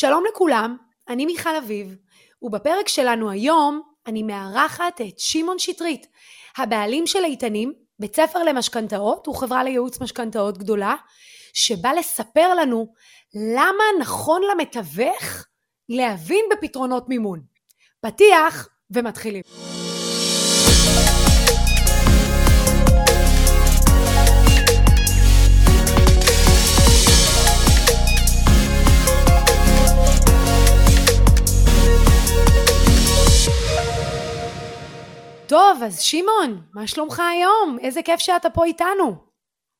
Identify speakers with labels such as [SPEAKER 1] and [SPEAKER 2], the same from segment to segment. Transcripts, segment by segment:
[SPEAKER 1] שלום לכולם, אני מיכל אביב, ובפרק שלנו היום אני מארחת את שמעון שטרית, הבעלים של איתנים, בית ספר למשכנתאות וחברה לייעוץ משכנתאות גדולה, שבא לספר לנו למה נכון למתווך להבין בפתרונות מימון. פתיח ומתחילים. טוב, אז שמעון, מה שלומך היום? איזה כיף שאתה פה איתנו.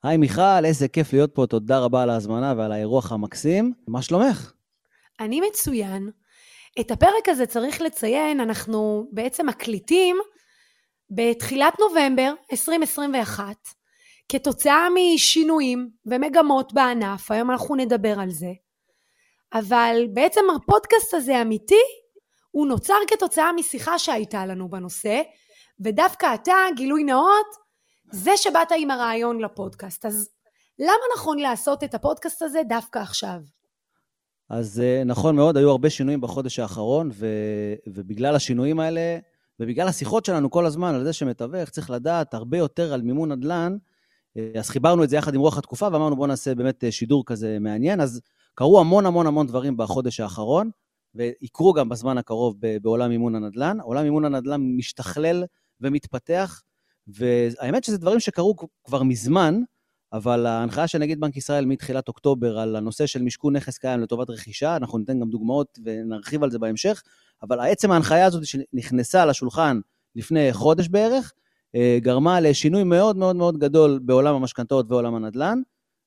[SPEAKER 2] היי מיכל, איזה כיף להיות פה, תודה רבה על ההזמנה ועל האירוח המקסים. מה שלומך?
[SPEAKER 1] אני מצוין. את הפרק הזה צריך לציין, אנחנו בעצם מקליטים בתחילת נובמבר 2021, כתוצאה משינויים ומגמות בענף, היום אנחנו נדבר על זה, אבל בעצם הפודקאסט הזה אמיתי, הוא נוצר כתוצאה משיחה שהייתה לנו בנושא, ודווקא אתה, גילוי נאות, זה שבאת עם הרעיון לפודקאסט. אז למה נכון לעשות את הפודקאסט הזה דווקא עכשיו?
[SPEAKER 2] אז אה, נכון מאוד, היו הרבה שינויים בחודש האחרון, ו... ובגלל השינויים האלה, ובגלל השיחות שלנו כל הזמן על זה שמתווך, צריך לדעת הרבה יותר על מימון נדל"ן, אה, אז חיברנו את זה יחד עם רוח התקופה, ואמרנו בואו נעשה באמת אה, שידור כזה מעניין. אז קרו המון המון המון דברים בחודש האחרון, ויקרו גם בזמן הקרוב בעולם מימון הנדל"ן. עולם מימון הנדל"ן משתכלל ומתפתח, והאמת שזה דברים שקרו כבר מזמן, אבל ההנחיה של נגיד בנק ישראל מתחילת אוקטובר על הנושא של משכון נכס קיים לטובת רכישה, אנחנו ניתן גם דוגמאות ונרחיב על זה בהמשך, אבל עצם ההנחיה הזאת שנכנסה לשולחן לפני חודש בערך, אה, גרמה לשינוי מאוד מאוד מאוד גדול בעולם המשכנתאות ועולם הנדל"ן,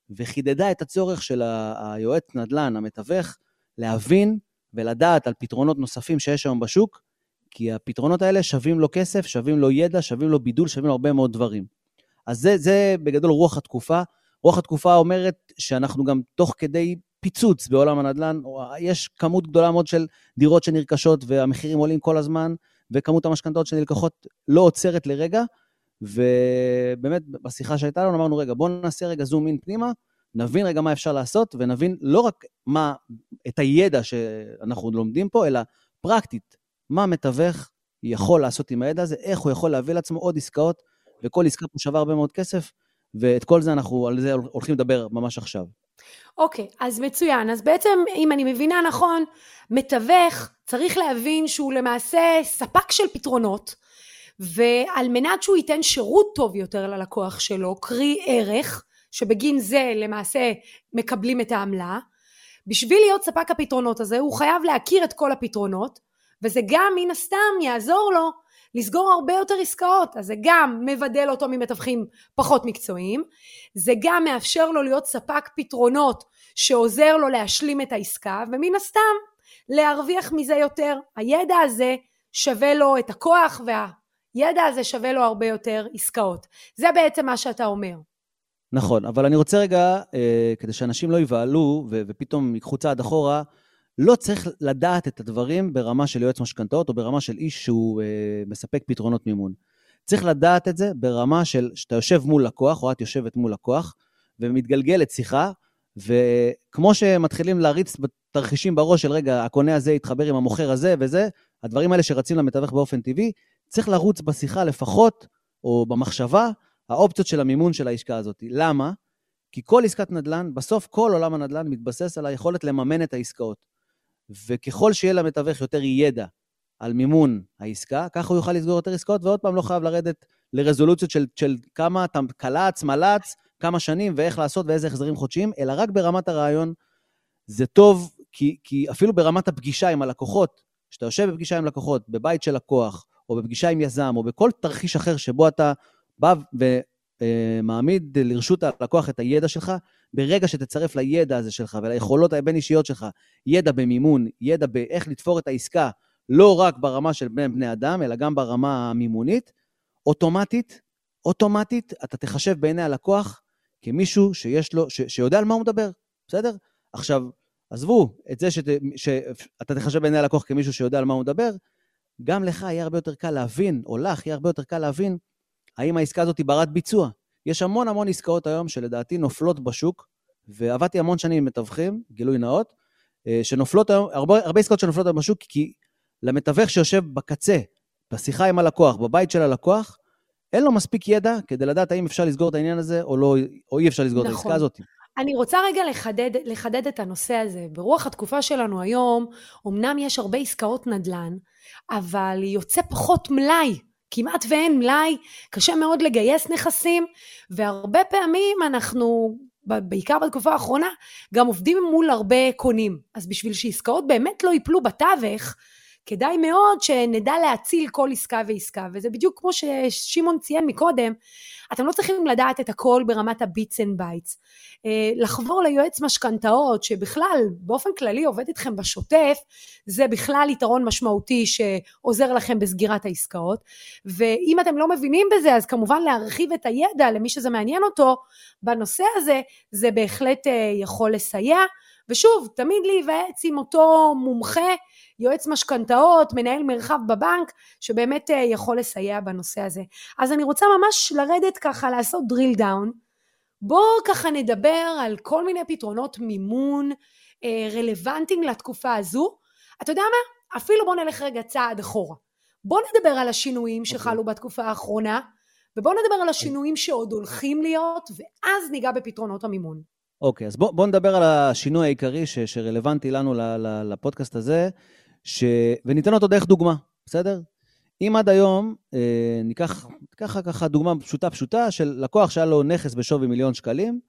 [SPEAKER 2] וחידדה את הצורך של היועץ נדל"ן, המתווך, להבין ולדעת על פתרונות נוספים שיש היום בשוק, כי הפתרונות האלה שווים לו כסף, שווים לו ידע, שווים לו בידול, שווים לו הרבה מאוד דברים. אז זה, זה בגדול רוח התקופה. רוח התקופה אומרת שאנחנו גם תוך כדי פיצוץ בעולם הנדל"ן, יש כמות גדולה מאוד של דירות שנרכשות והמחירים עולים כל הזמן, וכמות המשכנתאות שנלקחות לא עוצרת לרגע, ובאמת בשיחה שהייתה לנו אמרנו, רגע, בואו נעשה רגע זום אין פנימה, נבין רגע מה אפשר לעשות, ונבין לא רק מה, את הידע שאנחנו לומדים פה, אלא פרקטית, מה מתווך יכול לעשות עם הידע הזה, איך הוא יכול להביא לעצמו עוד עסקאות, וכל עסקה פה שווה הרבה מאוד כסף, ואת כל זה אנחנו, על זה הולכים לדבר ממש עכשיו.
[SPEAKER 1] אוקיי, okay, אז מצוין. אז בעצם, אם אני מבינה נכון, מתווך צריך להבין שהוא למעשה ספק של פתרונות, ועל מנת שהוא ייתן שירות טוב יותר ללקוח שלו, קרי ערך, שבגין זה למעשה מקבלים את העמלה, בשביל להיות ספק הפתרונות הזה הוא חייב להכיר את כל הפתרונות וזה גם מן הסתם יעזור לו לסגור הרבה יותר עסקאות, אז זה גם מבדל אותו ממתווכים פחות מקצועיים, זה גם מאפשר לו להיות ספק פתרונות שעוזר לו להשלים את העסקה, ומן הסתם להרוויח מזה יותר. הידע הזה שווה לו את הכוח והידע הזה שווה לו הרבה יותר עסקאות. זה בעצם מה שאתה אומר.
[SPEAKER 2] נכון, אבל אני רוצה רגע, אה, כדי שאנשים לא יבהלו ופתאום ייקחו צעד אחורה, לא צריך לדעת את הדברים ברמה של יועץ משכנתאות או ברמה של איש שהוא אה, מספק פתרונות מימון. צריך לדעת את זה ברמה של שאתה יושב מול לקוח, או את יושבת מול לקוח, ומתגלגלת שיחה, וכמו שמתחילים להריץ תרחישים בראש של רגע, הקונה הזה יתחבר עם המוכר הזה וזה, הדברים האלה שרצים למתווך באופן טבעי, צריך לרוץ בשיחה לפחות, או במחשבה, האופציות של המימון של העסקה הזאת. למה? כי כל עסקת נדל"ן, בסוף כל עולם הנדל"ן מתבסס על היכולת לממן את העסקאות. וככל שיהיה למתווך יותר ידע על מימון העסקה, ככה הוא יוכל לסגור יותר עסקאות, ועוד פעם לא חייב לרדת לרזולוציות של, של כמה אתה קלץ, מלץ, כמה שנים ואיך לעשות ואיזה החזרים חודשיים, אלא רק ברמת הרעיון. זה טוב, כי, כי אפילו ברמת הפגישה עם הלקוחות, כשאתה יושב בפגישה עם לקוחות, בבית של לקוח, או בפגישה עם יזם, או בכל תרחיש אחר שבו אתה בא ומעמיד לרשות הלקוח את הידע שלך, ברגע שתצרף לידע הזה שלך וליכולות הבין-אישיות שלך, ידע במימון, ידע באיך לתפור את העסקה, לא רק ברמה של בין בני אדם, אלא גם ברמה המימונית, אוטומטית, אוטומטית, אתה תחשב בעיני הלקוח כמישהו שיש לו, ש, שיודע על מה הוא מדבר, בסדר? עכשיו, עזבו את זה שת, שאתה תחשב בעיני הלקוח כמישהו שיודע על מה הוא מדבר, גם לך יהיה הרבה יותר קל להבין, או לך יהיה הרבה יותר קל להבין, האם העסקה הזאת היא ברת ביצוע. יש המון המון עסקאות היום שלדעתי נופלות בשוק, ועבדתי המון שנים עם מתווכים, גילוי נאות, אה, שנופלות היום, הרבה, הרבה עסקאות שנופלות היום בשוק, כי למתווך שיושב בקצה, בשיחה עם הלקוח, בבית של הלקוח, אין לו מספיק ידע כדי לדעת האם אפשר לסגור את העניין הזה או, לא, או אי אפשר לסגור נכון. את העסקה הזאת.
[SPEAKER 1] אני רוצה רגע לחדד, לחדד את הנושא הזה. ברוח התקופה שלנו היום, אמנם יש הרבה עסקאות נדל"ן, אבל יוצא פחות מלאי. כמעט ואין מלאי, קשה מאוד לגייס נכסים, והרבה פעמים אנחנו, בעיקר בתקופה האחרונה, גם עובדים מול הרבה קונים. אז בשביל שעסקאות באמת לא ייפלו בתווך, כדאי מאוד שנדע להציל כל עסקה ועסקה, וזה בדיוק כמו ששמעון ציין מקודם, אתם לא צריכים לדעת את הכל ברמת ה bits and bytes. לחבור ליועץ משכנתאות, שבכלל באופן כללי עובד איתכם בשוטף, זה בכלל יתרון משמעותי שעוזר לכם בסגירת העסקאות. ואם אתם לא מבינים בזה, אז כמובן להרחיב את הידע למי שזה מעניין אותו בנושא הזה, זה בהחלט אה, יכול לסייע. ושוב, תמיד להיוועץ עם אותו מומחה, יועץ משכנתאות, מנהל מרחב בבנק, שבאמת אה, יכול לסייע בנושא הזה. אז אני רוצה ממש לרדת ככה, לעשות drill down. בואו ככה נדבר על כל מיני פתרונות מימון אה, רלוונטיים לתקופה הזו. אתה יודע מה? אפילו בואו נלך רגע צעד אחורה. בואו נדבר על השינויים אוקיי. שחלו. בתקופה האחרונה, ובואו נדבר על השינויים שעוד הולכים להיות, ואז ניגע בפתרונות המימון.
[SPEAKER 2] אוקיי, אז בואו בוא נדבר על השינוי העיקרי ש, שרלוונטי לנו ל, ל, לפודקאסט הזה, ש... וניתן אותו דרך דוגמה, בסדר? אם עד היום, אה, ניקח ככה ככה דוגמה פשוטה פשוטה של לקוח שהיה לו נכס בשווי מיליון שקלים,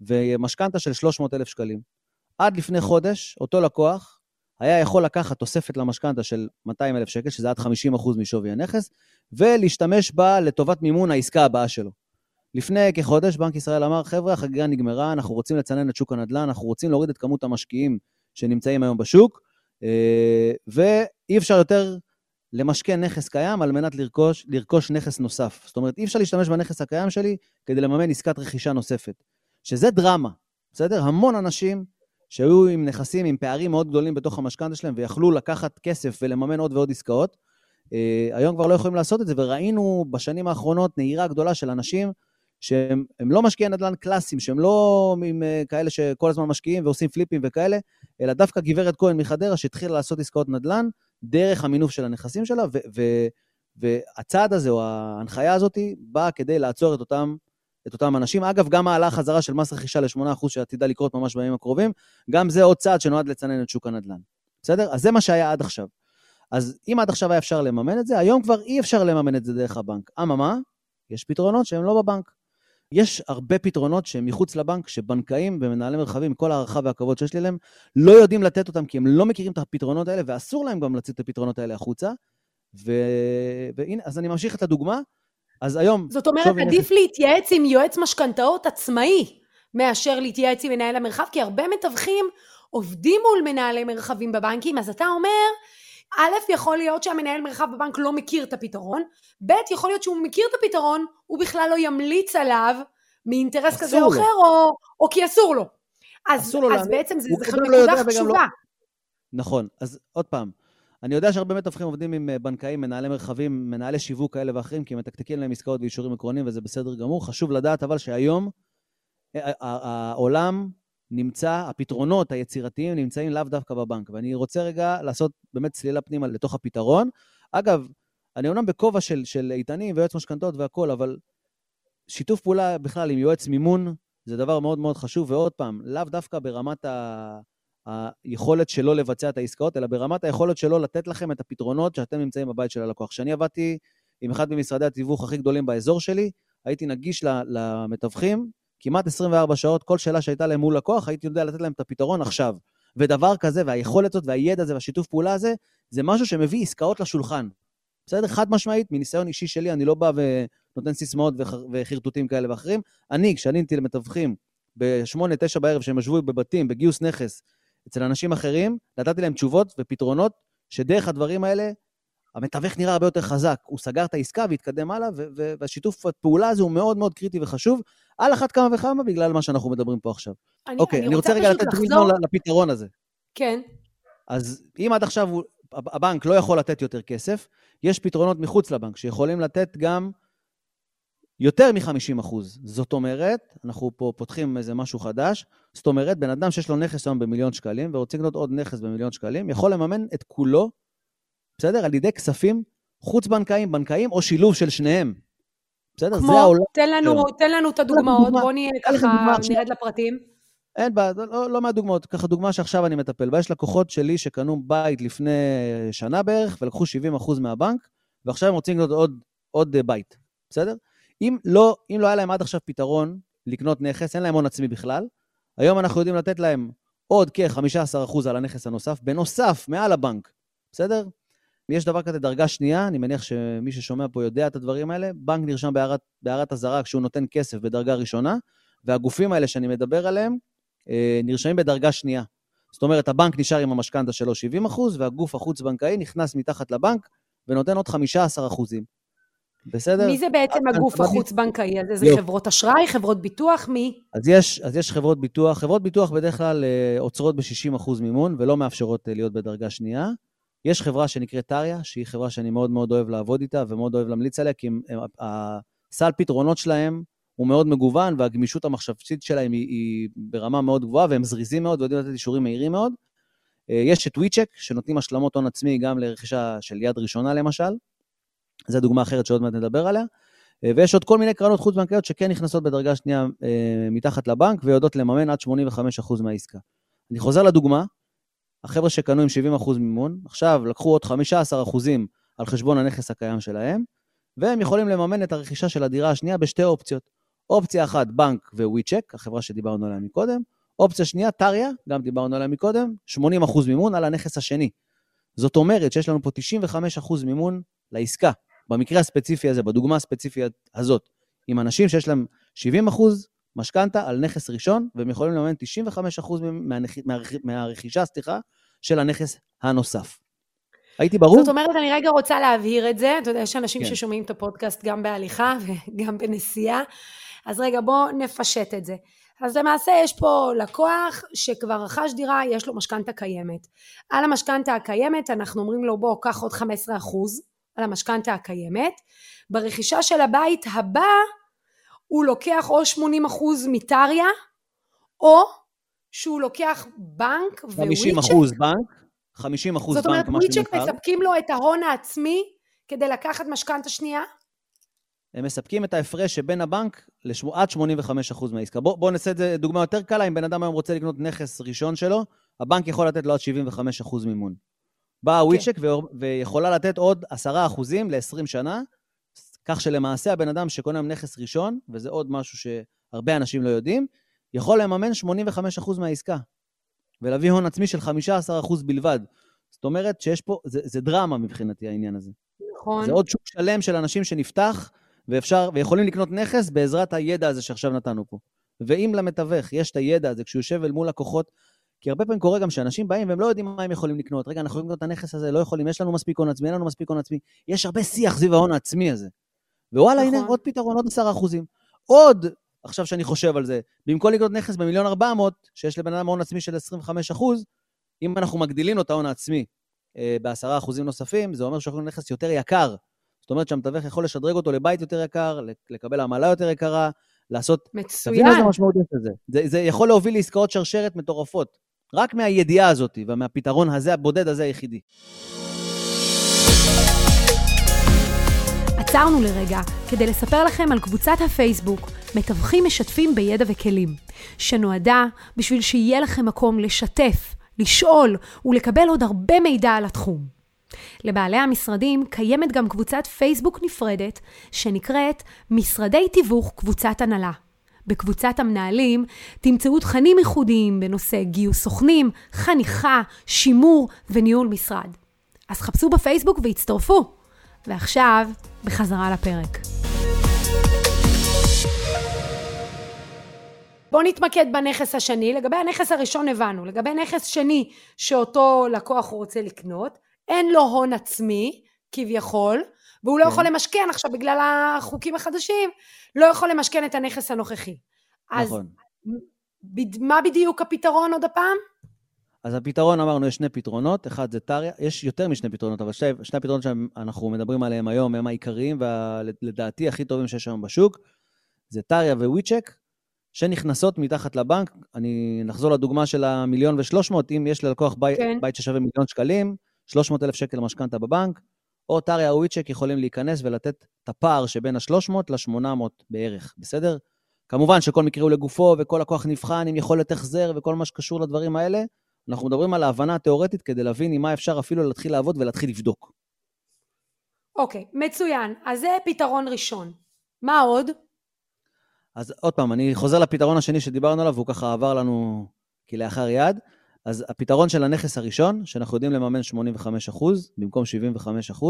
[SPEAKER 2] ומשכנתה של 300 אלף שקלים. עד לפני חודש, אותו לקוח היה יכול לקחת תוספת למשכנתה של 200 אלף שקל, שזה עד 50 אחוז משווי הנכס, ולהשתמש בה לטובת מימון העסקה הבאה שלו. לפני כחודש בנק ישראל אמר, חבר'ה, החגיגה נגמרה, אנחנו רוצים לצנן את שוק הנדל"ן, אנחנו רוצים להוריד את כמות המשקיעים שנמצאים היום בשוק, אה, ואי אפשר יותר למשכן נכס קיים על מנת לרכוש, לרכוש נכס נוסף. זאת אומרת, אי אפשר להשתמש בנכס הקיים שלי כדי לממן עסקת רכישה נוספת. שזה דרמה, בסדר? המון אנשים שהיו עם נכסים עם פערים מאוד גדולים בתוך המשכנתה שלהם ויכלו לקחת כסף ולממן עוד ועוד עסקאות, אה, היום כבר לא יכולים לעשות את זה, וראינו בשנים האחרונות נהירה גדולה של אנשים שהם לא משקיעי נדל"ן קלאסיים, שהם לא עם אה, כאלה שכל הזמן משקיעים ועושים פליפים וכאלה, אלא דווקא גברת כהן מחדרה שהתחילה לעשות עסקאות נדל"ן דרך המינוף של הנכסים שלה, והצעד הזה או ההנחיה הזאת באה כדי לעצור את אותם, את אותם אנשים. אגב, גם העלה חזרה של מס רכישה ל-8% שעתידה לקרות ממש בימים הקרובים, גם זה עוד צעד שנועד לצנן את שוק הנדל"ן. בסדר? אז זה מה שהיה עד עכשיו. אז אם עד עכשיו היה אפשר לממן את זה, היום כבר אי אפשר לממן את זה דרך הבנק. אממה, יש פתרונות שהם לא בבנק. יש הרבה פתרונות שהם מחוץ לבנק, שבנקאים ומנהלי מרחבים, כל הערכה והכבוד שיש לי להם, לא יודעים לתת אותם, כי הם לא מכירים את הפתרונות האלה, ואסור להם גם לצאת את הפתרונות האלה החוצה. ו... והנה, אז אני ממשיך את הדוגמה. אז היום...
[SPEAKER 1] זאת אומרת, עדיף נכס... להתייעץ עם יועץ משכנתאות עצמאי, מאשר להתייעץ עם מנהל המרחב, כי הרבה מתווכים עובדים מול מנהלי מרחבים בבנקים, אז אתה אומר, א', יכול להיות שהמנהל מרחב בבנק לא מכיר את הפתרון, ב', יכול להיות שהוא מכיר את הפתרון, הוא בכלל לא ימליץ עליו מאינטרס כזה או אחר, או, או כי אסור לו. אז, אסור לו אז. בעצם זה, זה לא נקודה לא חשובה. לא...
[SPEAKER 2] נכון, אז עוד פעם, אני יודע שהרבה מתווכים עובדים עם אה, בנקאים, מנהלי מרחבים, מנהלי שיווק כאלה ואחרים, כי הם מתקתקים להם עסקאות ואישורים עקרוניים, וזה בסדר גמור. חשוב לדעת אבל שהיום אה, העולם נמצא, הפתרונות היצירתיים נמצאים לאו דווקא בבנק. ואני רוצה רגע לעשות באמת צלילה פנימה לתוך הפתרון. אגב, אני אומנם בכובע של, של איתנים ויועץ משכנתות והכול, אבל שיתוף פעולה בכלל עם יועץ מימון זה דבר מאוד מאוד חשוב, ועוד פעם, לאו דווקא ברמת ה... היכולת שלו לבצע את העסקאות, אלא ברמת היכולת שלו לתת לכם את הפתרונות שאתם נמצאים בבית של הלקוח. כשאני עבדתי עם אחד ממשרדי התיווך הכי גדולים באזור שלי, הייתי נגיש למתווכים כמעט 24 שעות, כל שאלה שהייתה להם מול לקוח, הייתי יודע לתת להם את הפתרון עכשיו. ודבר כזה, והיכולת הזאת, והידע הזה, והשיתוף פעולה הזה, זה משהו שמביא עסקאות לשולחן. בסדר? חד משמעית, מניסיון אישי שלי, אני לא בא ונותן סיסמאות וחרטוטים כאלה ואחרים. אני, כשאני הייתי למתווכים בשמונה, תשע בערב, שהם ישבו בבתים, בגיוס נכס, אצל אנשים אחרים, נתתי להם תשובות ופתרונות, שדרך הדברים האלה המתווך נראה הרבה יותר חזק, הוא סגר את העסקה והתקדם הלאה, והשיתוף הפעולה הזה הוא מאוד מאוד קריטי וחשוב, על אחת כמה וכמה בגלל מה שאנחנו מדברים פה עכשיו. אני, אוקיי, אני, אני רוצה, רוצה רגע לתת לחזור... לפתרון הזה.
[SPEAKER 1] כן.
[SPEAKER 2] אז אם עד עכשיו הוא, הבנק לא יכול לתת יותר כסף, יש פתרונות מחוץ לבנק שיכולים לתת גם יותר מ-50 אחוז. זאת אומרת, אנחנו פה פותחים איזה משהו חדש, זאת אומרת, בן אדם שיש לו נכס היום במיליון שקלים ורוצה לקנות עוד נכס במיליון שקלים, יכול לממן את כולו, בסדר? על ידי כספים חוץ-בנקאיים, בנקאיים או שילוב של שניהם. בסדר?
[SPEAKER 1] כמו,
[SPEAKER 2] זה העולם.
[SPEAKER 1] תן לנו, תן לנו את הדוגמאות, בואו נהיה ככה, נרד לפרטים.
[SPEAKER 2] אין בעיה, לא, לא מהדוגמאות. ככה דוגמה שעכשיו אני מטפל בה. יש לקוחות שלי שקנו בית לפני שנה בערך ולקחו 70% מהבנק, ועכשיו הם רוצים לקנות עוד, עוד בית, בסדר? אם לא, אם לא היה להם עד עכשיו פתרון לקנות נכס, אין להם הון עצמי בכלל, היום אנחנו יודעים לתת להם עוד כ-15% על הנכס הנוסף, בנוסף, מעל הבנק, בסדר? יש דבר כזה דרגה שנייה, אני מניח שמי ששומע פה יודע את הדברים האלה, בנק נרשם בהערת, אזהרה כשהוא נותן כסף בדרגה ראשונה, והגופים האלה שאני מדבר עליהם, אה, נרשמים בדרגה שנייה. זאת אומרת, הבנק נשאר עם המשכנתה שלו 70 אחוז, והגוף החוץ-בנקאי נכנס מתחת לבנק ונותן עוד 15 אחוזים. בסדר?
[SPEAKER 1] מי זה בעצם הגוף החוץ-בנקאי הזה? זה חברות אשראי, חברות ביטוח, מי?
[SPEAKER 2] אז יש, אז יש חברות ביטוח. חברות ביטוח בדרך כלל אה, עוצרות ב-60% מימון ולא מאפשרות אה, להיות בדרגה שנייה. יש חברה שנקראת טריה, שהיא חברה שאני מאוד מאוד אוהב לעבוד איתה ומאוד אוהב להמליץ עליה, כי הסל פתרונות שלהם הוא מאוד מגוון, והגמישות המחשבתית שלהם היא, היא ברמה מאוד גבוהה, והם זריזים מאוד ויודעים לתת אישורים מהירים מאוד. אה, יש את וויצ'ק, שנותנים השלמות הון עצמי גם לרכישה של יד ראשונה למשל. זו דוגמה אחרת שעוד מעט נדבר עליה. אה, ויש עוד כל מיני קרנות חוץ-בנקאיות שכן נכנסות בדרגה שנייה אה, מתחת לבנק ויודעות לממן עד 85% מהעסקה. אני חוזר לדוגמה, החבר'ה שקנו עם 70% מימון, עכשיו לקחו עוד 15% על חשבון הנכס הקיים שלהם, והם יכולים לממן את הרכישה של הדירה השנייה בשתי אופציות. אופציה אחת, בנק וויצ'ק, החברה שדיברנו עליה מקודם. אופציה שנייה, טריה, גם דיברנו עליה מקודם, 80% מימון על הנכס השני. זאת אומרת שיש לנו פה 95% מימון לעסקה. במקרה הספציפי הזה, בדוגמה הספציפית הזאת, עם אנשים שיש להם 70 אחוז משכנתה על נכס ראשון, והם יכולים לממן 95 אחוז מהרכ... מהרכ... מהרכישה, סליחה, של הנכס הנוסף. הייתי ברור?
[SPEAKER 1] זאת אומרת, אני רגע רוצה להבהיר את זה. אתה יודע, יש אנשים כן. ששומעים את הפודקאסט גם בהליכה וגם בנסיעה. אז רגע, בואו נפשט את זה. אז למעשה יש פה לקוח שכבר רכש דירה, יש לו משכנתה קיימת. על המשכנתה הקיימת אנחנו אומרים לו בוא, קח עוד 15 אחוז, על המשכנתה הקיימת. ברכישה של הבית הבא הוא לוקח או 80% מטריה, או שהוא לוקח בנק וויצ'ק.
[SPEAKER 2] 50% בנק, 50% בנק,
[SPEAKER 1] זאת אומרת, וויצ'ק מספקים לו את ההון העצמי כדי לקחת משכנתה שנייה?
[SPEAKER 2] הם מספקים את ההפרש שבין הבנק לשמו, עד 85% מהעסקה. בואו בוא נעשה את זה דוגמה יותר קלה, אם בן אדם היום רוצה לקנות נכס ראשון שלו, הבנק יכול לתת לו עד 75% מימון. באה וויצ'ק כן. ויכולה לתת עוד 10 אחוזים ל-20 שנה, כך שלמעשה הבן אדם שקונה עם נכס ראשון, וזה עוד משהו שהרבה אנשים לא יודעים, יכול לממן 85 אחוז מהעסקה, ולהביא הון עצמי של 15 אחוז בלבד. זאת אומרת שיש פה, זה, זה דרמה מבחינתי העניין הזה.
[SPEAKER 1] נכון.
[SPEAKER 2] זה עוד שוק שלם של אנשים שנפתח, ואפשר, ויכולים לקנות נכס בעזרת הידע הזה שעכשיו נתנו פה. ואם למתווך יש את הידע הזה, כשהוא יושב אל מול לקוחות, כי הרבה פעמים קורה גם שאנשים באים והם לא יודעים מה הם יכולים לקנות. רגע, אנחנו יכולים לקנות את הנכס הזה, לא יכולים, יש לנו מספיק הון עצמי, אין לנו מספיק הון עצמי. יש הרבה שיח סביב ההון העצמי הזה. ווואלה, נכון. הנה, עוד פתרון, עוד עשרה אחוזים. עוד, עכשיו שאני חושב על זה, במקום לקנות נכס במיליון ארבע מאות, שיש לבן אדם הון עצמי של 25 אחוז, אם אנחנו מגדילים לו את ההון העצמי אה, בעשרה אחוזים נוספים, זה אומר שהוא נכס יותר יקר. זאת אומרת שהמתווך יכול לשדרג אותו לבית יותר יקר, לקבל עמלה יותר יקרה, לעשות...
[SPEAKER 1] מצוין. תבין איזה
[SPEAKER 2] משמעות יש לזה. זה, זה יכול להוביל לעסקאות שרשרת מטורפות. רק מהידיעה הזאת ומהפתרון הזה, הבודד הזה היחידי.
[SPEAKER 1] עצרנו לרגע כדי לספר לכם על קבוצת הפייסבוק מתווכים משתפים בידע וכלים, שנועדה בשביל שיהיה לכם מקום לשתף, לשאול ולקבל עוד הרבה מידע על התחום. לבעלי המשרדים קיימת גם קבוצת פייסבוק נפרדת שנקראת משרדי תיווך קבוצת הנהלה. בקבוצת המנהלים תמצאו תכנים ייחודיים בנושא גיוס סוכנים, חניכה, שימור וניהול משרד. אז חפשו בפייסבוק והצטרפו. ועכשיו, בחזרה לפרק. בואו נתמקד בנכס השני. לגבי הנכס הראשון הבנו. לגבי נכס שני שאותו לקוח רוצה לקנות, אין לו הון עצמי, כביכול, והוא לא כן. יכול למשכן עכשיו בגלל החוקים החדשים, לא יכול למשכן את הנכס הנוכחי. נכון. אז מה בדיוק הפתרון עוד הפעם?
[SPEAKER 2] אז הפתרון, אמרנו, יש שני פתרונות, אחד זה טריה, יש יותר משני פתרונות, אבל שני, שני הפתרונות שאנחנו מדברים עליהם היום הם העיקריים, ולדעתי הכי טובים שיש היום בשוק, זה טריה וויצ'ק, שנכנסות מתחת לבנק. אני נחזור לדוגמה של המיליון ושלוש מאות, אם יש ללקוח בית, כן. בית ששווה מיליון שקלים, 300 אלף שקל משכנתה בבנק, או טריה או וויצ'ק יכולים להיכנס ולתת את הפער שבין ה-300 ל-800 בערך, בסדר? כמובן שכל מקרה הוא לגופו, וכל לקוח נבחן עם יכולת החזר וכל מה שקשור לדברים האלה. אנחנו מדברים על ההבנה התיאורטית כדי להבין עם מה אפשר אפילו להתחיל לעבוד ולהתחיל לבדוק.
[SPEAKER 1] אוקיי, okay, מצוין. אז זה פתרון ראשון. מה עוד?
[SPEAKER 2] אז עוד פעם, אני חוזר לפתרון השני שדיברנו עליו, והוא ככה עבר לנו כלאחר יד. אז הפתרון של הנכס הראשון, שאנחנו יודעים לממן 85% במקום 75%,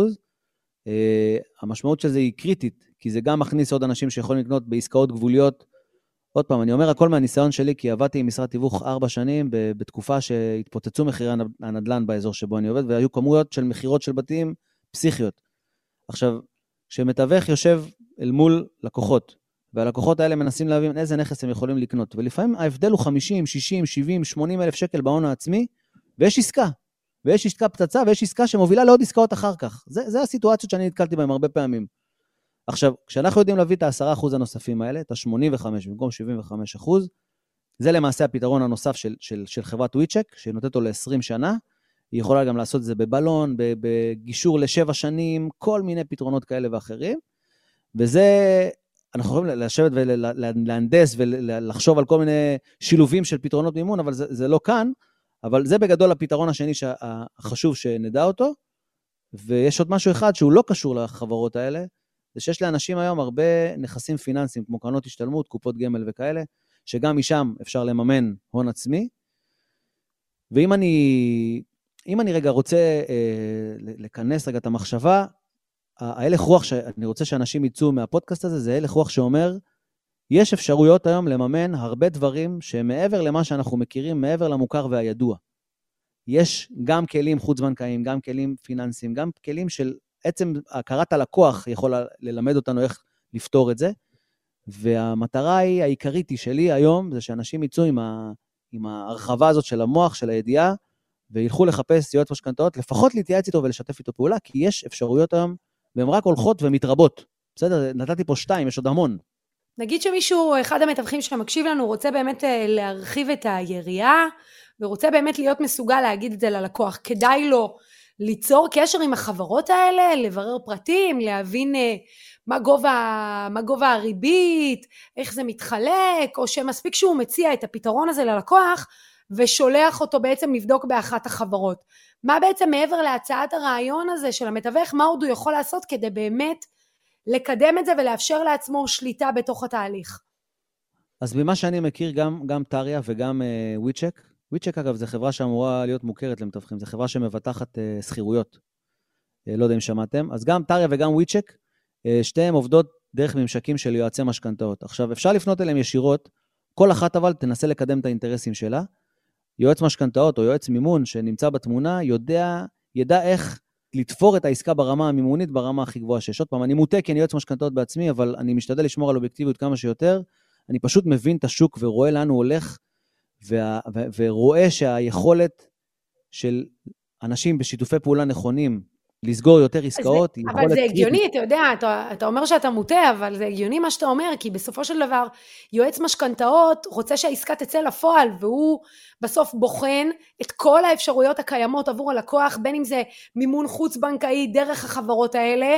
[SPEAKER 2] אה, המשמעות של זה היא קריטית, כי זה גם מכניס עוד אנשים שיכולים לקנות בעסקאות גבוליות. עוד פעם, אני אומר הכל מהניסיון שלי, כי עבדתי עם משרד תיווך ארבע שנים בתקופה שהתפוצצו מחירי הנדל"ן באזור שבו אני עובד, והיו כמויות של מכירות של בתים פסיכיות. עכשיו, כשמתווך יושב אל מול לקוחות, והלקוחות האלה מנסים להבין איזה נכס הם יכולים לקנות, ולפעמים ההבדל הוא 50, 60, 70, 80 אלף שקל בהון העצמי, ויש עסקה. ויש עסקה פצצה, ויש עסקה שמובילה לעוד עסקאות אחר כך. זה, זה הסיטואציות שאני נתקלתי בהן הרבה פעמים. עכשיו, כשאנחנו יודעים להביא את ה-10% הנוספים האלה, את ה-85 במקום 75%, זה למעשה הפתרון הנוסף של, של, של חברת וויצ'ק, שנותנת לו ל-20 שנה. היא יכולה גם לעשות את זה בבלון, בגישור לשבע שנים, כל מיני פתרונות כאלה ואחרים. וזה, אנחנו יכולים לשבת ולהנדס ולחשוב על כל מיני שילובים של פתרונות מימון, אבל זה, זה לא כאן. אבל זה בגדול הפתרון השני החשוב שנדע אותו. ויש עוד משהו אחד שהוא לא קשור לחברות האלה, זה שיש לאנשים היום הרבה נכסים פיננסיים, כמו קרנות השתלמות, קופות גמל וכאלה, שגם משם אפשר לממן הון עצמי. ואם אני, אם אני רגע רוצה אה, לכנס רגע את המחשבה, ההלך רוח שאני רוצה שאנשים יצאו מהפודקאסט הזה, זה הלך רוח שאומר, יש אפשרויות היום לממן הרבה דברים שהם מעבר למה שאנחנו מכירים, מעבר למוכר והידוע. יש גם כלים חוץ-בנקאיים, גם כלים פיננסיים, גם כלים של עצם הכרת הלקוח יכולה ללמד אותנו איך לפתור את זה. והמטרה היא, העיקרית היא שלי היום, זה שאנשים יצאו עם, ה, עם ההרחבה הזאת של המוח, של הידיעה, וילכו לחפש יועץ משכנתאות, לפחות להתייעץ איתו ולשתף איתו פעולה, כי יש אפשרויות היום, והן רק הולכות ומתרבות. בסדר? נתתי פה שתיים, יש עוד המון.
[SPEAKER 1] נגיד שמישהו, אחד המתווכים שמקשיב לנו, רוצה באמת אה, להרחיב את היריעה, ורוצה באמת להיות מסוגל להגיד את זה ללקוח. כדאי לו ליצור קשר עם החברות האלה, לברר פרטים, להבין אה, מה גובה, מה גובה הריבית, איך זה מתחלק, או שמספיק שהוא מציע את הפתרון הזה ללקוח, ושולח אותו בעצם לבדוק באחת החברות. מה בעצם מעבר להצעת הרעיון הזה של המתווך, מה עוד הוא יכול לעשות כדי באמת לקדם את זה ולאפשר לעצמו שליטה בתוך התהליך.
[SPEAKER 2] אז ממה שאני מכיר, גם, גם טריה וגם uh, וויצ'ק, אגב זו חברה שאמורה להיות מוכרת למתווכים, זו חברה שמבטחת uh, שכירויות. Uh, לא יודע אם שמעתם. אז גם טריה וגם וויצ'ק, uh, שתיהן עובדות דרך ממשקים של יועצי משכנתאות. עכשיו, אפשר לפנות אליהם ישירות, כל אחת אבל תנסה לקדם את האינטרסים שלה. יועץ משכנתאות או יועץ מימון שנמצא בתמונה, יודע, ידע איך לתפור את העסקה ברמה המימונית ברמה הכי גבוהה שיש. עוד פעם, אני מוטה כי אני יועץ משכנתאות בעצמי, אבל אני משתדל לשמור על אובייקטיביות כמה שיותר. אני פשוט מבין את השוק ורואה לאן הוא הולך, וה, ו, ורואה שהיכולת של אנשים בשיתופי פעולה נכונים לסגור יותר עסקאות.
[SPEAKER 1] זה, אבל זה הגיוני, אתה יודע, אתה, אתה אומר שאתה מוטה, אבל זה הגיוני מה שאתה אומר, כי בסופו של דבר יועץ משכנתאות רוצה שהעסקה תצא לפועל, והוא בסוף בוחן את כל האפשרויות הקיימות עבור הלקוח, בין אם זה מימון חוץ בנקאי דרך החברות האלה,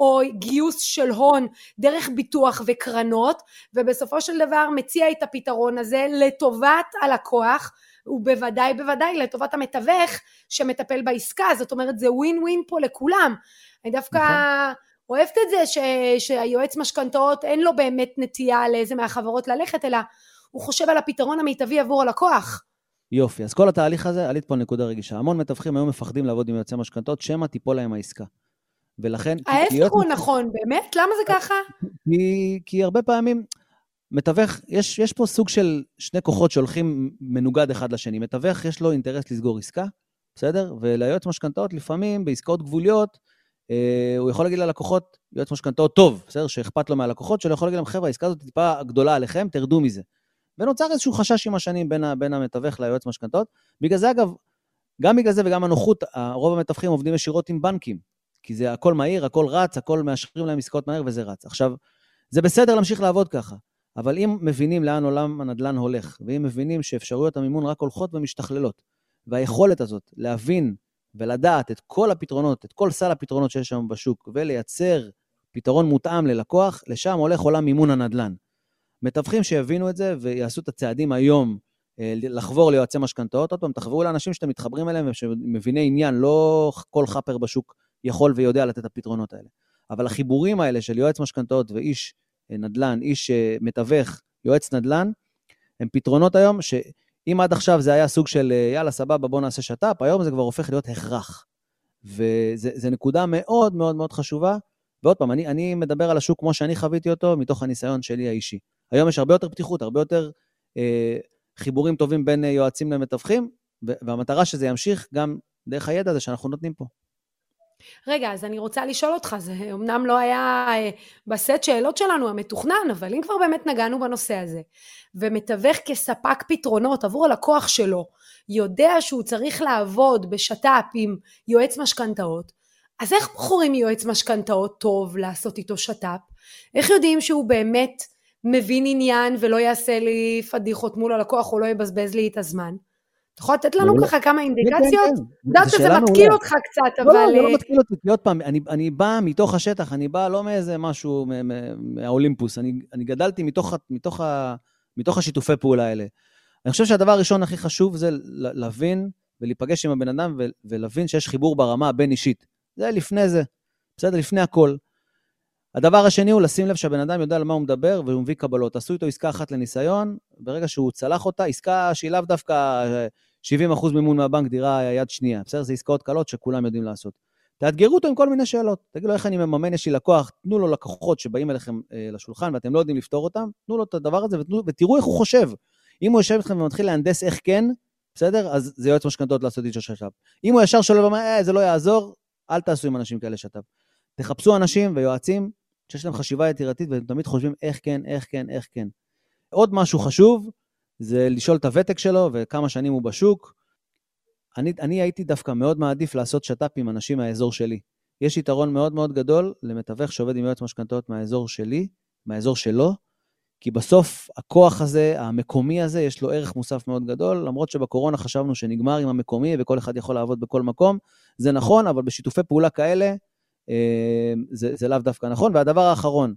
[SPEAKER 1] או גיוס של הון דרך ביטוח וקרנות, ובסופו של דבר מציע את הפתרון הזה לטובת הלקוח, ובוודאי בוודאי לטובת המתווך שמטפל בעסקה, זאת אומרת זה ווין ווין פה לכולם. אני דווקא נכון. אוהבת את זה ש, שהיועץ משכנתאות אין לו באמת נטייה לאיזה מהחברות ללכת, אלא הוא חושב על הפתרון המיטבי עבור הלקוח.
[SPEAKER 2] יופי, אז כל התהליך הזה, עלית פה נקודה רגישה. המון מתווכים היום מפחדים לעבוד עם יועצי משכנתאות, שמא תיפול להם העסקה. ולכן...
[SPEAKER 1] ההפך הוא נכון, באמת? למה זה ככה?
[SPEAKER 2] כי, כי הרבה פעמים, מתווך, יש, יש פה סוג של שני כוחות שהולכים מנוגד אחד לשני. מתווך, יש לו אינטרס לסגור עסקה, בסדר? וליועץ משכנתאות, לפעמים, בעסקאות גבוליות, אה, הוא יכול להגיד ללקוחות, יועץ משכנתאות טוב, בסדר? שאכפת לו מהלקוחות שלו, יכול להגיד להם, חבר'ה, העסקה הזאת טיפה גדולה עליכם, תרדו מזה. ונוצר איזשהו חשש עם השנים בין, בין המתווך ליועץ משכנתאות. בגלל זה, אגב, גם בגלל זה וגם הנוחות, רוב המתווכים עובדים ישירות עם בנקים, כי זה הכל מהיר, הכל רץ, הכל מאשרים להם עסקאות מהר וזה רץ. עכשיו, זה בסדר להמשיך לעבוד ככה, אבל אם מבינים לאן עולם הנדל"ן הולך, ואם מבינים שאפשרויות המימון רק הולכות ומשתכללות, והיכולת הזאת להבין ולדעת את כל הפתרונות, את כל סל הפתרונות שיש שם בשוק, ולייצר פתרון מותאם ללקוח, לשם הולך עולם מימון הנדל"ן. מתווכים שיבינו את זה ויעשו את הצעדים היום אה, לחבור ליועצי משכנתאות, עוד פעם, תחברו לאנשים שאתם מתחברים אליהם ושמביני עניין, לא כל חאפר בשוק יכול ויודע לתת את הפתרונות האלה. אבל החיבורים האלה של יועץ משכנתאות ואיש נדל"ן, איש אה, מתווך, יועץ נדל"ן, הם פתרונות היום שאם עד עכשיו זה היה סוג של יאללה, סבבה, בוא נעשה שת"פ, היום זה כבר הופך להיות הכרח. וזו נקודה מאוד מאוד מאוד חשובה. ועוד פעם, אני, אני מדבר על השוק כמו שאני חוויתי אותו, מתוך הניסיון שלי האישי. היום יש הרבה יותר פתיחות, הרבה יותר אה, חיבורים טובים בין יועצים למתווכים, והמטרה שזה ימשיך גם דרך הידע הזה שאנחנו נותנים פה.
[SPEAKER 1] רגע, אז אני רוצה לשאול אותך, זה אמנם לא היה אה, בסט שאלות שלנו המתוכנן, אבל אם כבר באמת נגענו בנושא הזה, ומתווך כספק פתרונות עבור הלקוח שלו, יודע שהוא צריך לעבוד בשת"פ עם יועץ משכנתאות, אז איך בוחרים יועץ משכנתאות טוב לעשות איתו שת"פ? איך יודעים שהוא באמת מבין עניין ולא יעשה לי פדיחות מול הלקוח או לא יבזבז לי את הזמן? אתה יכול לתת לנו ככה כמה אינדיקציות? אני יודעת שזה מתקיל אותך קצת, אבל...
[SPEAKER 2] לא, לא, זה לא מתקיל אותי, כי עוד פעם, אני בא מתוך השטח, אני בא לא מאיזה משהו מהאולימפוס, אני גדלתי מתוך השיתופי פעולה האלה. אני חושב שהדבר הראשון הכי חשוב זה להבין ולהיפגש עם הבן אדם ולהבין שיש חיבור ברמה הבין-אישית. זה לפני זה, בסדר? לפני הכל. הדבר השני הוא לשים לב שהבן אדם יודע על מה הוא מדבר והוא מביא קבלות. עשו איתו עסקה אחת לניסיון, ברגע שהוא צלח אותה, עסקה שהיא לאו דווקא 70% אה, מימון מהבנק, דירה יד שנייה. בסדר? זה עסקאות קלות שכולם יודעים לעשות. תאתגרו אותו עם כל מיני שאלות. תגידו לו איך אני מממן, יש לי לקוח, תנו לו לקוחות שבאים אליכם אה, לשולחן ואתם לא יודעים לפתור אותם, תנו לו את הדבר הזה ותנו, ותראו איך הוא חושב. אם הוא יושב איתכם ומתחיל להנדס איך כן, בסדר? אז זה יועץ משכנתות לעשות איתו שת"פ. אם הוא ישר שואל ואומר, אה, זה לא יעזור, אל תעשו עם אנשים כאלה שת"פ. תחפשו אנשים ויועצים שיש להם חשיבה יצירתית והם תמיד חושבים איך כן, איך כן, איך כן. עוד משהו חשוב זה לשאול את הוותק שלו וכמה שנים הוא בשוק. אני, אני הייתי דווקא מאוד מעדיף לעשות שת"פ עם אנשים מהאזור שלי. יש יתרון מאוד מאוד גדול למתווך שעובד עם יועץ משכנתאות מהאזור שלי, מהאזור שלו, כי בסוף הכוח הזה, המקומי הזה, יש לו ערך מוסף מאוד גדול, למרות שבקורונה חשבנו שנגמר עם המקומי וכל אחד יכול לעבוד בכל מקום. זה נכון, אבל בשיתופי פעולה כאלה, זה, זה לאו דווקא נכון. והדבר האחרון,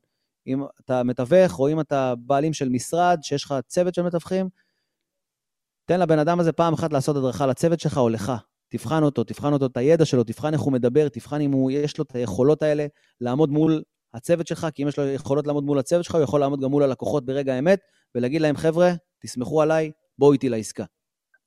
[SPEAKER 2] אם אתה מתווך או אם אתה בעלים של משרד, שיש לך צוות של מתווכים, תן לבן אדם הזה פעם אחת לעשות הדרכה לצוות שלך או לך. תבחן אותו, תבחן אותו את הידע שלו, תבחן איך הוא מדבר, תבחן אם הוא, יש לו את היכולות האלה לעמוד מול הצוות שלך, כי אם יש לו יכולות לעמוד מול הצוות שלך, הוא יכול לעמוד גם מול הלקוחות ברגע האמת, ולהגיד להם, חבר'ה, תסמכו עליי, בואו איתי לעסקה.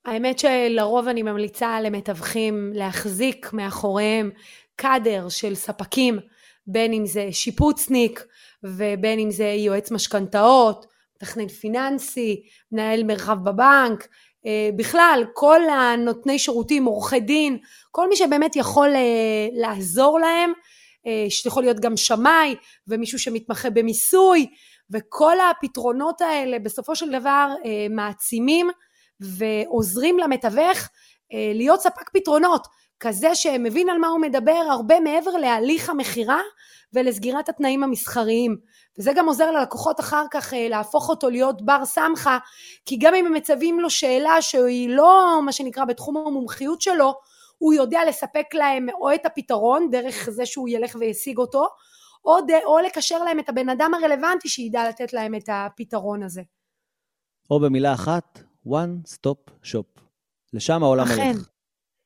[SPEAKER 1] האמת שלרוב אני ממליצה למתווכים להחזיק מאחוריהם קאדר של ספקים, בין אם זה שיפוצניק ובין אם זה יועץ משכנתאות, מתכנן פיננסי, מנהל מרחב בבנק, אה, בכלל כל הנותני שירותים, עורכי דין, כל מי שבאמת יכול אה, לעזור להם, אה, שיכול להיות גם שמאי ומישהו שמתמחה במיסוי, וכל הפתרונות האלה בסופו של דבר מעצימים ועוזרים למתווך להיות ספק פתרונות. כזה שמבין על מה הוא מדבר הרבה מעבר להליך המכירה ולסגירת התנאים המסחריים. וזה גם עוזר ללקוחות אחר כך אה, להפוך אותו להיות בר סמכה, כי גם אם הם מצווים לו שאלה שהיא לא מה שנקרא בתחום המומחיות שלו, הוא יודע לספק להם או את הפתרון דרך זה שהוא ילך וישיג אותו, או, ד... או לקשר להם את הבן אדם הרלוונטי שידע לתת להם את הפתרון הזה.
[SPEAKER 2] או במילה אחת, one stop shop. לשם העולם הולך.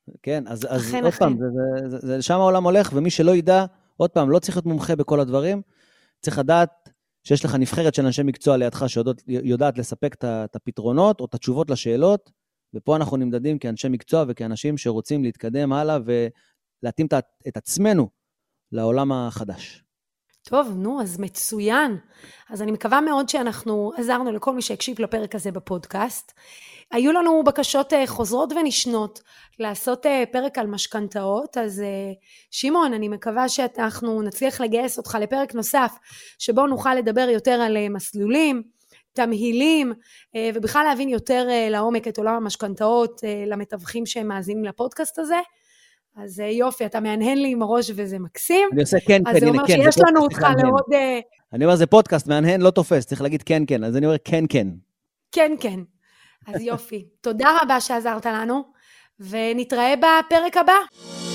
[SPEAKER 2] אכן. כן, אז, אז אחן, עוד אחן. פעם, זה, זה, זה, זה, לשם העולם הולך, ומי שלא ידע, עוד פעם, לא צריך להיות מומחה בכל הדברים, צריך לדעת שיש לך נבחרת של אנשי מקצוע לידך שיודעת לספק את הפתרונות או את התשובות לשאלות, ופה אנחנו נמדדים כאנשי מקצוע וכאנשים שרוצים להתקדם הלאה ולהתאים את עצמנו לעולם החדש.
[SPEAKER 1] טוב, נו, אז מצוין. אז אני מקווה מאוד שאנחנו עזרנו לכל מי שהקשיב לפרק הזה בפודקאסט. היו לנו בקשות אה, חוזרות ונשנות לעשות אה, פרק על משכנתאות, אז אה, שמעון, אני מקווה שאנחנו נצליח לגייס אותך לפרק נוסף, שבו נוכל לדבר יותר על מסלולים, תמהילים, ובכלל להבין יותר לעומק את עולם המשכנתאות למתווכים שהם מאזינים לפודקאסט הזה. אז יופי, אתה מהנהן לי עם הראש וזה מקסים.
[SPEAKER 2] אני עושה כן, כן,
[SPEAKER 1] הנה, כן.
[SPEAKER 2] אז זה
[SPEAKER 1] אומר שיש לנו אותך לעוד...
[SPEAKER 2] אני אומר, זה פודקאסט, מהנהן לא תופס, צריך להגיד כן, כן. אז אני אומר כן, כן.
[SPEAKER 1] כן, כן. אז יופי. תודה רבה שעזרת לנו, ונתראה בפרק הבא.